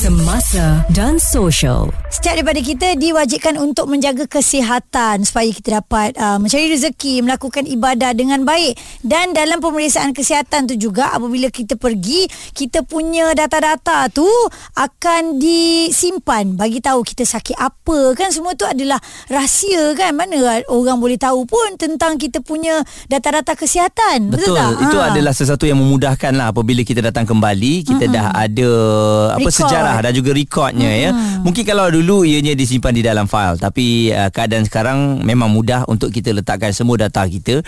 semasa dan sosial. Setiap daripada kita diwajibkan untuk menjaga kesihatan supaya kita dapat uh, mencari rezeki, melakukan ibadah dengan baik. Dan dalam pemeriksaan kesihatan tu juga apabila kita pergi, kita punya data-data tu akan disimpan bagi tahu kita sakit apa kan semua tu adalah rahsia kan. Mana orang boleh tahu pun tentang kita punya data-data kesihatan. Betul. Betul Itu ha. adalah sesuatu yang memudahkan lah apabila kita datang kembali, kita mm-hmm. dah ada apa Record. sejarah sejarah dan juga rekodnya hmm. ya. Mungkin kalau dulu ianya disimpan di dalam fail tapi uh, keadaan sekarang memang mudah untuk kita letakkan semua data kita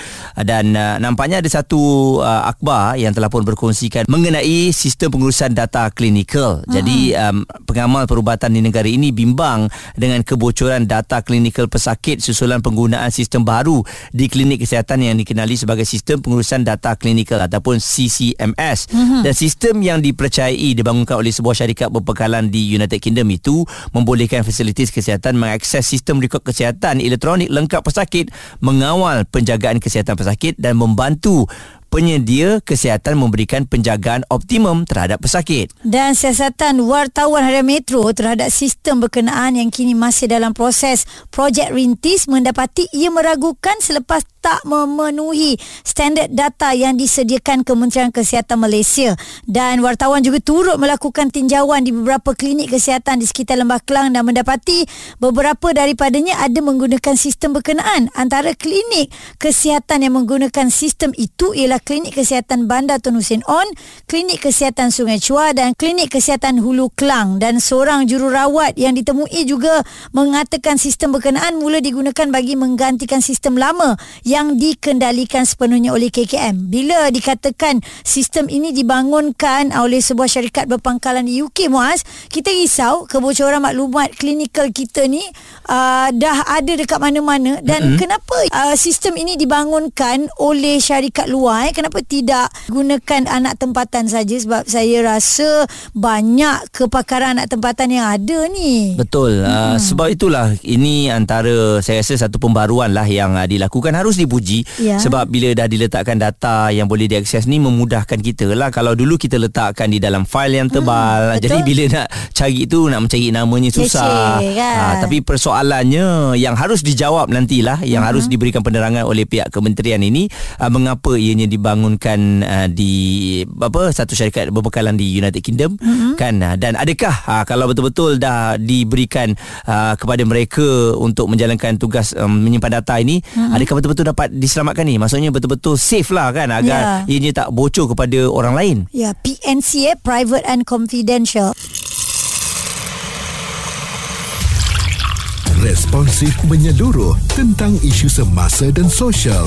dan uh, nampaknya ada satu uh, akhbar yang telah pun berkongsikan mengenai sistem pengurusan data klinikal. Hmm. Jadi um, pengamal perubatan di negara ini bimbang dengan kebocoran data klinikal pesakit susulan penggunaan sistem baru di klinik kesihatan yang dikenali sebagai sistem pengurusan data klinikal ataupun CCMS. Hmm. Dan sistem yang dipercayai dibangunkan oleh sebuah syarikat berpengaruh pembekalan di United Kingdom itu membolehkan fasilitis kesihatan mengakses sistem rekod kesihatan elektronik lengkap pesakit, mengawal penjagaan kesihatan pesakit dan membantu penyedia kesihatan memberikan penjagaan optimum terhadap pesakit. Dan siasatan wartawan harian metro terhadap sistem berkenaan yang kini masih dalam proses projek rintis mendapati ia meragukan selepas tak memenuhi standard data yang disediakan Kementerian Kesihatan Malaysia. Dan wartawan juga turut melakukan tinjauan di beberapa klinik kesihatan di sekitar Lembah Kelang dan mendapati beberapa daripadanya ada menggunakan sistem berkenaan. Antara klinik kesihatan yang menggunakan sistem itu ialah Klinik Kesihatan Bandar Tun Hussein On, Klinik Kesihatan Sungai Chua dan Klinik Kesihatan Hulu Klang dan seorang jururawat yang ditemui juga mengatakan sistem berkenaan mula digunakan bagi menggantikan sistem lama yang dikendalikan sepenuhnya oleh KKM. Bila dikatakan sistem ini dibangunkan oleh sebuah syarikat berpangkalan di UK Muaz, kita risau kebocoran maklumat klinikal kita ni uh, dah ada dekat mana-mana dan mm-hmm. kenapa uh, sistem ini dibangunkan oleh syarikat luar kenapa tidak gunakan anak tempatan saja sebab saya rasa banyak kepakaran anak tempatan yang ada ni. Betul. Hmm. Uh, sebab itulah ini antara saya rasa satu pembaruan lah yang uh, dilakukan harus dipuji ya. sebab bila dah diletakkan data yang boleh diakses ni memudahkan kita lah kalau dulu kita letakkan di dalam fail yang tebal hmm, jadi bila nak cari tu nak mencari namanya susah. Cik, kan? uh, tapi persoalannya yang harus dijawab nantilah yang hmm. harus diberikan penerangan oleh pihak kementerian ini uh, mengapa ianya di dibangunkan uh, di apa satu syarikat berbekalan di United Kingdom mm-hmm. kan uh, dan adakah uh, kalau betul-betul dah diberikan uh, kepada mereka untuk menjalankan tugas um, menyimpan data ini mm-hmm. adakah betul-betul dapat diselamatkan ni maksudnya betul-betul safe lah kan agar yeah. ianya tak bocor kepada orang lain ya yeah, PNC eh private and confidential responsif menyeluruh tentang isu semasa dan sosial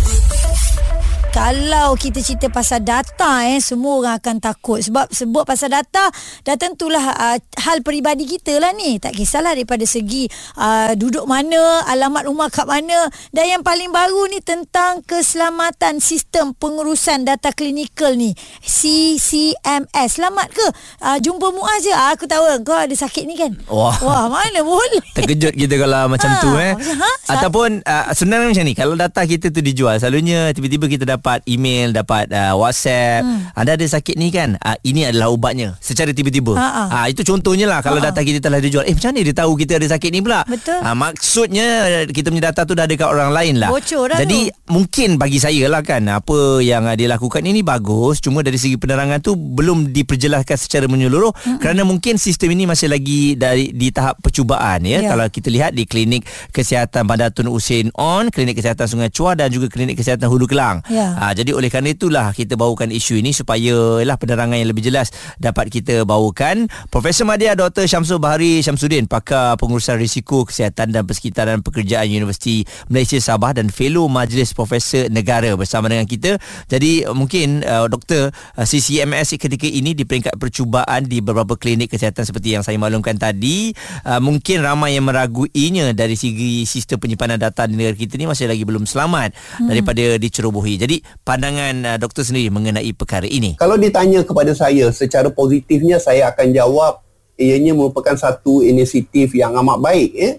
kalau kita cerita pasal data eh semua orang akan takut. Sebab sebut pasal data dah tentulah uh, hal peribadi kita lah ni. Tak kisahlah daripada segi uh, duduk mana alamat rumah kat mana. Dan yang paling baru ni tentang keselamatan sistem pengurusan data klinikal ni. CCMS selamat ke? Uh, jumpa Muaz je. Uh, aku tahu kau ada sakit ni kan? Wah, wah mana boleh? Terkejut kita kalau macam ha, tu eh. ha? ataupun uh, sebenarnya macam ni. Kalau data kita tu dijual selalunya tiba-tiba kita dapat dapat email, dapat uh, WhatsApp, hmm. anda ada sakit ni kan? Uh, ini adalah ubatnya secara tiba-tiba. Ha uh, itu contohnya lah kalau Ha-ha. data kita telah dijual. Eh macam mana dia tahu kita ada sakit ni pula? Betul. Uh, maksudnya kita punya data tu dah ada kat orang lain lah. Bocor dah Jadi tu. mungkin bagi saya lah kan apa yang uh, dia lakukan ini bagus. Cuma dari segi penerangan tu belum diperjelaskan secara menyeluruh hmm. kerana mungkin sistem ini masih lagi dari di tahap percubaan ya. Yeah. Kalau kita lihat di klinik kesihatan Bandar Tun Usain On, klinik kesihatan Sungai Chua dan juga klinik kesihatan Hulu Kelang. Yeah. Ha, jadi oleh kerana itulah kita bawakan isu ini supaya lah penerangan yang lebih jelas dapat kita bawakan. Profesor Madya Dr. Syamsul Bahari Syamsuddin, pakar pengurusan risiko kesihatan dan persekitaran pekerjaan Universiti Malaysia Sabah dan fellow Majlis Profesor Negara bersama dengan kita. Jadi mungkin uh, Dr. Uh, CCMS ketika ini di peringkat percubaan di beberapa klinik kesihatan seperti yang saya maklumkan tadi, uh, mungkin ramai yang meraguinya dari segi sistem penyimpanan data di negara kita ni masih lagi belum selamat hmm. daripada dicerobohi. Jadi pandangan uh, doktor sendiri mengenai perkara ini? Kalau ditanya kepada saya secara positifnya saya akan jawab ianya merupakan satu inisiatif yang amat baik ya.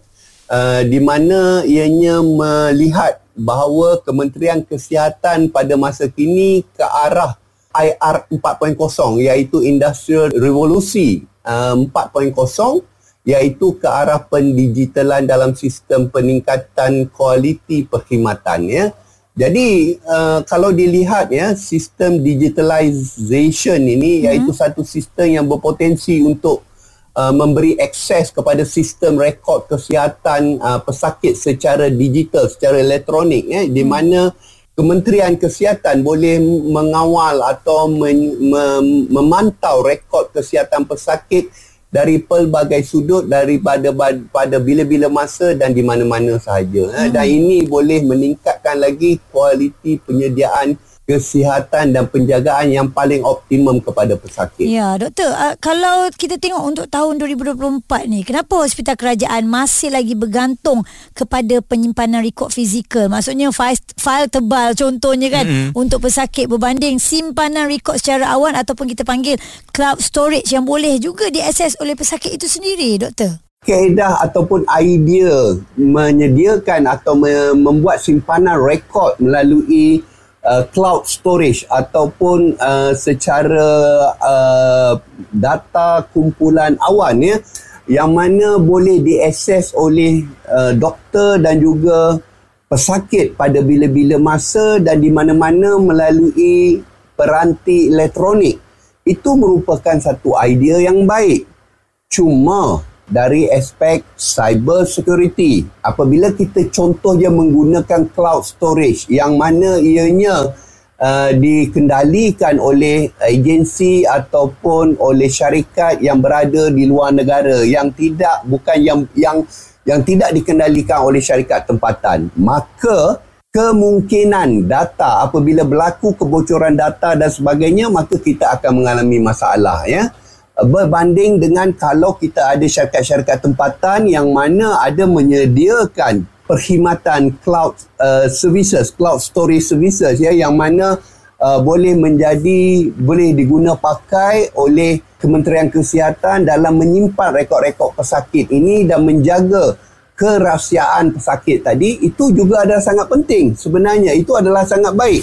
Uh, di mana ianya melihat bahawa Kementerian Kesihatan pada masa kini ke arah IR 4.0 iaitu Industrial Revolusi uh, 4.0 iaitu ke arah pendigitalan dalam sistem peningkatan kualiti perkhidmatan ya. Jadi uh, kalau dilihat ya sistem digitalization ini hmm. iaitu satu sistem yang berpotensi untuk uh, memberi akses kepada sistem rekod kesihatan uh, pesakit secara digital secara elektronik ya di hmm. mana Kementerian Kesihatan boleh mengawal atau men, mem, memantau rekod kesihatan pesakit dari pelbagai sudut daripada pada bila-bila masa dan di mana-mana sahaja hmm. dan ini boleh meningkatkan lagi kualiti penyediaan kesihatan dan penjagaan yang paling optimum kepada pesakit. Ya, doktor, uh, kalau kita tengok untuk tahun 2024 ni, kenapa hospital kerajaan masih lagi bergantung kepada penyimpanan rekod fizikal? Maksudnya file, file tebal contohnya kan mm-hmm. untuk pesakit berbanding simpanan rekod secara awan ataupun kita panggil cloud storage yang boleh juga diakses oleh pesakit itu sendiri, doktor? Keedah ataupun idea menyediakan atau membuat simpanan rekod melalui uh, cloud storage ataupun uh, secara uh, data kumpulan awan ya yang mana boleh diakses oleh uh, doktor dan juga pesakit pada bila-bila masa dan di mana-mana melalui peranti elektronik. Itu merupakan satu idea yang baik. Cuma dari aspek cyber security. Apabila kita contohnya menggunakan cloud storage yang mana ianya uh, dikendalikan oleh agensi ataupun oleh syarikat yang berada di luar negara yang tidak bukan yang yang yang tidak dikendalikan oleh syarikat tempatan, maka kemungkinan data apabila berlaku kebocoran data dan sebagainya maka kita akan mengalami masalah ya berbanding dengan kalau kita ada syarikat-syarikat tempatan yang mana ada menyediakan perkhidmatan cloud uh, services, cloud storage services ya yang mana uh, boleh menjadi boleh diguna pakai oleh Kementerian Kesihatan dalam menyimpan rekod-rekod pesakit ini dan menjaga kerahsiaan pesakit tadi. Itu juga adalah sangat penting sebenarnya. Itu adalah sangat baik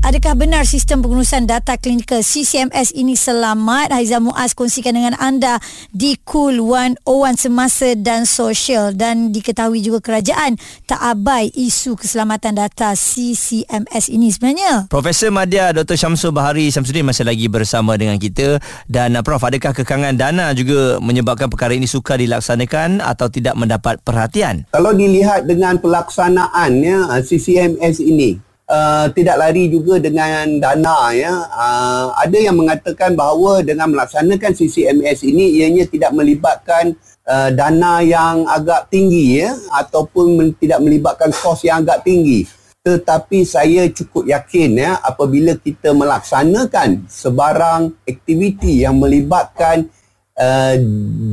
Adakah benar sistem pengurusan data klinikal CCMS ini selamat? Haiza Muaz kongsikan dengan anda di Cool 101 Semasa dan Sosial dan diketahui juga kerajaan tak abai isu keselamatan data CCMS ini sebenarnya. Profesor Madya Dr. Syamsul Bahari Samsudin masih lagi bersama dengan kita dan uh, Prof adakah kekangan dana juga menyebabkan perkara ini sukar dilaksanakan atau tidak mendapat perhatian? Kalau dilihat dengan pelaksanaannya uh, CCMS ini Uh, tidak lari juga dengan dana ya. Uh, ada yang mengatakan bahawa dengan melaksanakan CCMS ini ianya tidak melibatkan uh, dana yang agak tinggi ya ataupun tidak melibatkan kos yang agak tinggi. Tetapi saya cukup yakin ya apabila kita melaksanakan sebarang aktiviti yang melibatkan uh,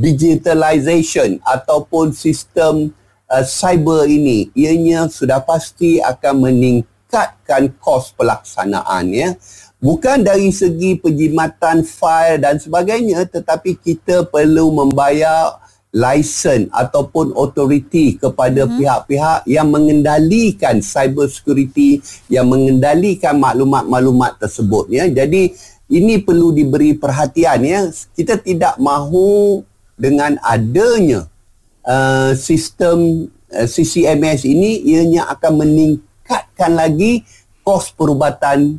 digitalization ataupun sistem uh, cyber ini ianya sudah pasti akan meningkat meningkatkan kos pelaksanaan ya bukan dari segi penjimatan fail dan sebagainya tetapi kita perlu membayar lisen ataupun authority kepada hmm. pihak-pihak yang mengendalikan cyber security yang mengendalikan maklumat-maklumat tersebut ya jadi ini perlu diberi perhatian ya kita tidak mahu dengan adanya uh, sistem uh, CCMS ini ianya akan meningkatkan meningkatkan lagi kos perubatan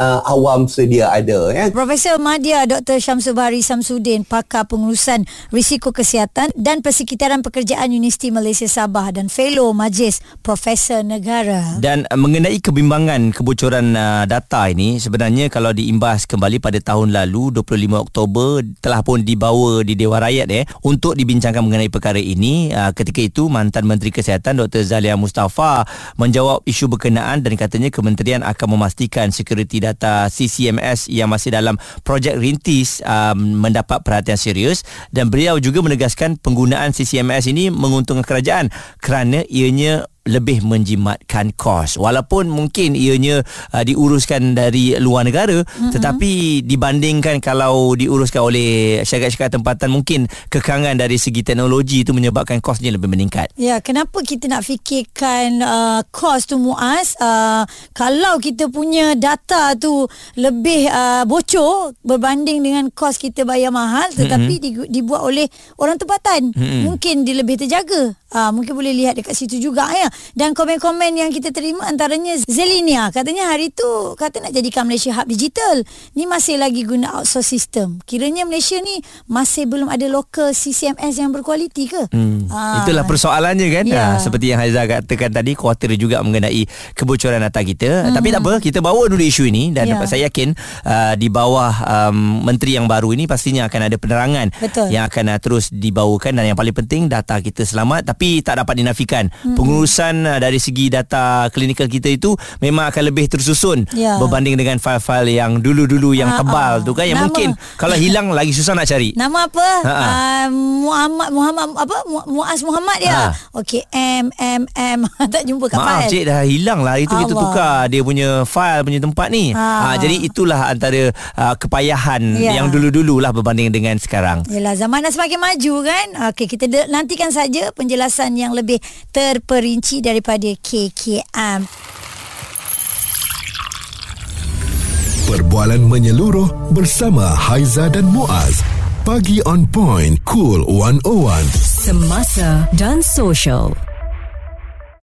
uh, awam sedia ada ya. Profesor Madya Dr. Syamsul Bahari Samsudin pakar pengurusan risiko kesihatan dan persekitaran pekerjaan Universiti Malaysia Sabah dan fellow Majlis Profesor Negara. Dan uh, mengenai kebimbangan kebocoran uh, data ini sebenarnya kalau diimbas kembali pada tahun lalu 25 Oktober telah pun dibawa di Dewan Rakyat eh untuk dibincangkan mengenai perkara ini uh, ketika itu mantan Menteri Kesihatan Dr. Zalia Mustafa menjawab isu berkenaan dan katanya kementerian akan memastikan security data CCMS yang masih dalam projek rintis um, mendapat perhatian serius. Dan beliau juga menegaskan penggunaan CCMS ini menguntungkan kerajaan kerana ianya lebih menjimatkan kos walaupun mungkin ianya uh, diuruskan dari luar negara mm-hmm. tetapi dibandingkan kalau diuruskan oleh syarikat-syarikat tempatan mungkin kekangan dari segi teknologi itu menyebabkan kosnya lebih meningkat ya kenapa kita nak fikirkan uh, kos tu muas uh, kalau kita punya data tu lebih uh, bocor berbanding dengan kos kita bayar mahal tetapi mm-hmm. dibuat oleh orang tempatan mm-hmm. mungkin dia lebih terjaga uh, mungkin boleh lihat dekat situ juga ya. Dan komen-komen yang kita terima antaranya Zelinia katanya hari tu kata nak jadikan Malaysia hub digital. Ni masih lagi guna outsource system. Kiranya Malaysia ni masih belum ada local CCMS yang berkualiti ke? Hmm. Uh, Itulah persoalannya kan. Ya. Uh, seperti yang Haizah katakan tadi kuatir juga mengenai kebocoran data kita. Hmm. Tapi tak apa kita bawa dulu isu ini dan yeah. saya yakin uh, di bawah um, menteri yang baru ini pastinya akan ada penerangan Betul. yang akan uh, terus dibawakan dan yang paling penting data kita selamat tapi tak dapat dinafikan. Hmm. Pengurusan uh, dari segi data klinikal kita itu memang akan lebih tersusun yeah. berbanding dengan file-file yang dulu-dulu yang Ha-ha. tebal tu kan yang Nama. mungkin kalau hilang lagi susah nak cari. Nama apa? Uh, Muhammad Muhammad apa? Muaz Muhammad ya. Ha. Okey M M M tak jumpa kat Maaf, file. cik dah hilang lah itu kita tukar dia punya file punya tempat ni. Ha. Ha, jadi itulah antara uh, kepayahan yeah. yang dulu-dulu lah berbanding dengan sekarang. Yalah zaman dah semakin maju kan. Okey kita de- nantikan saja penjelasan yang lebih terperinci daripada KKM. Perbualan menyeluruh bersama Haiza dan Muaz. Pagi on point, cool 101. Semasa dan social.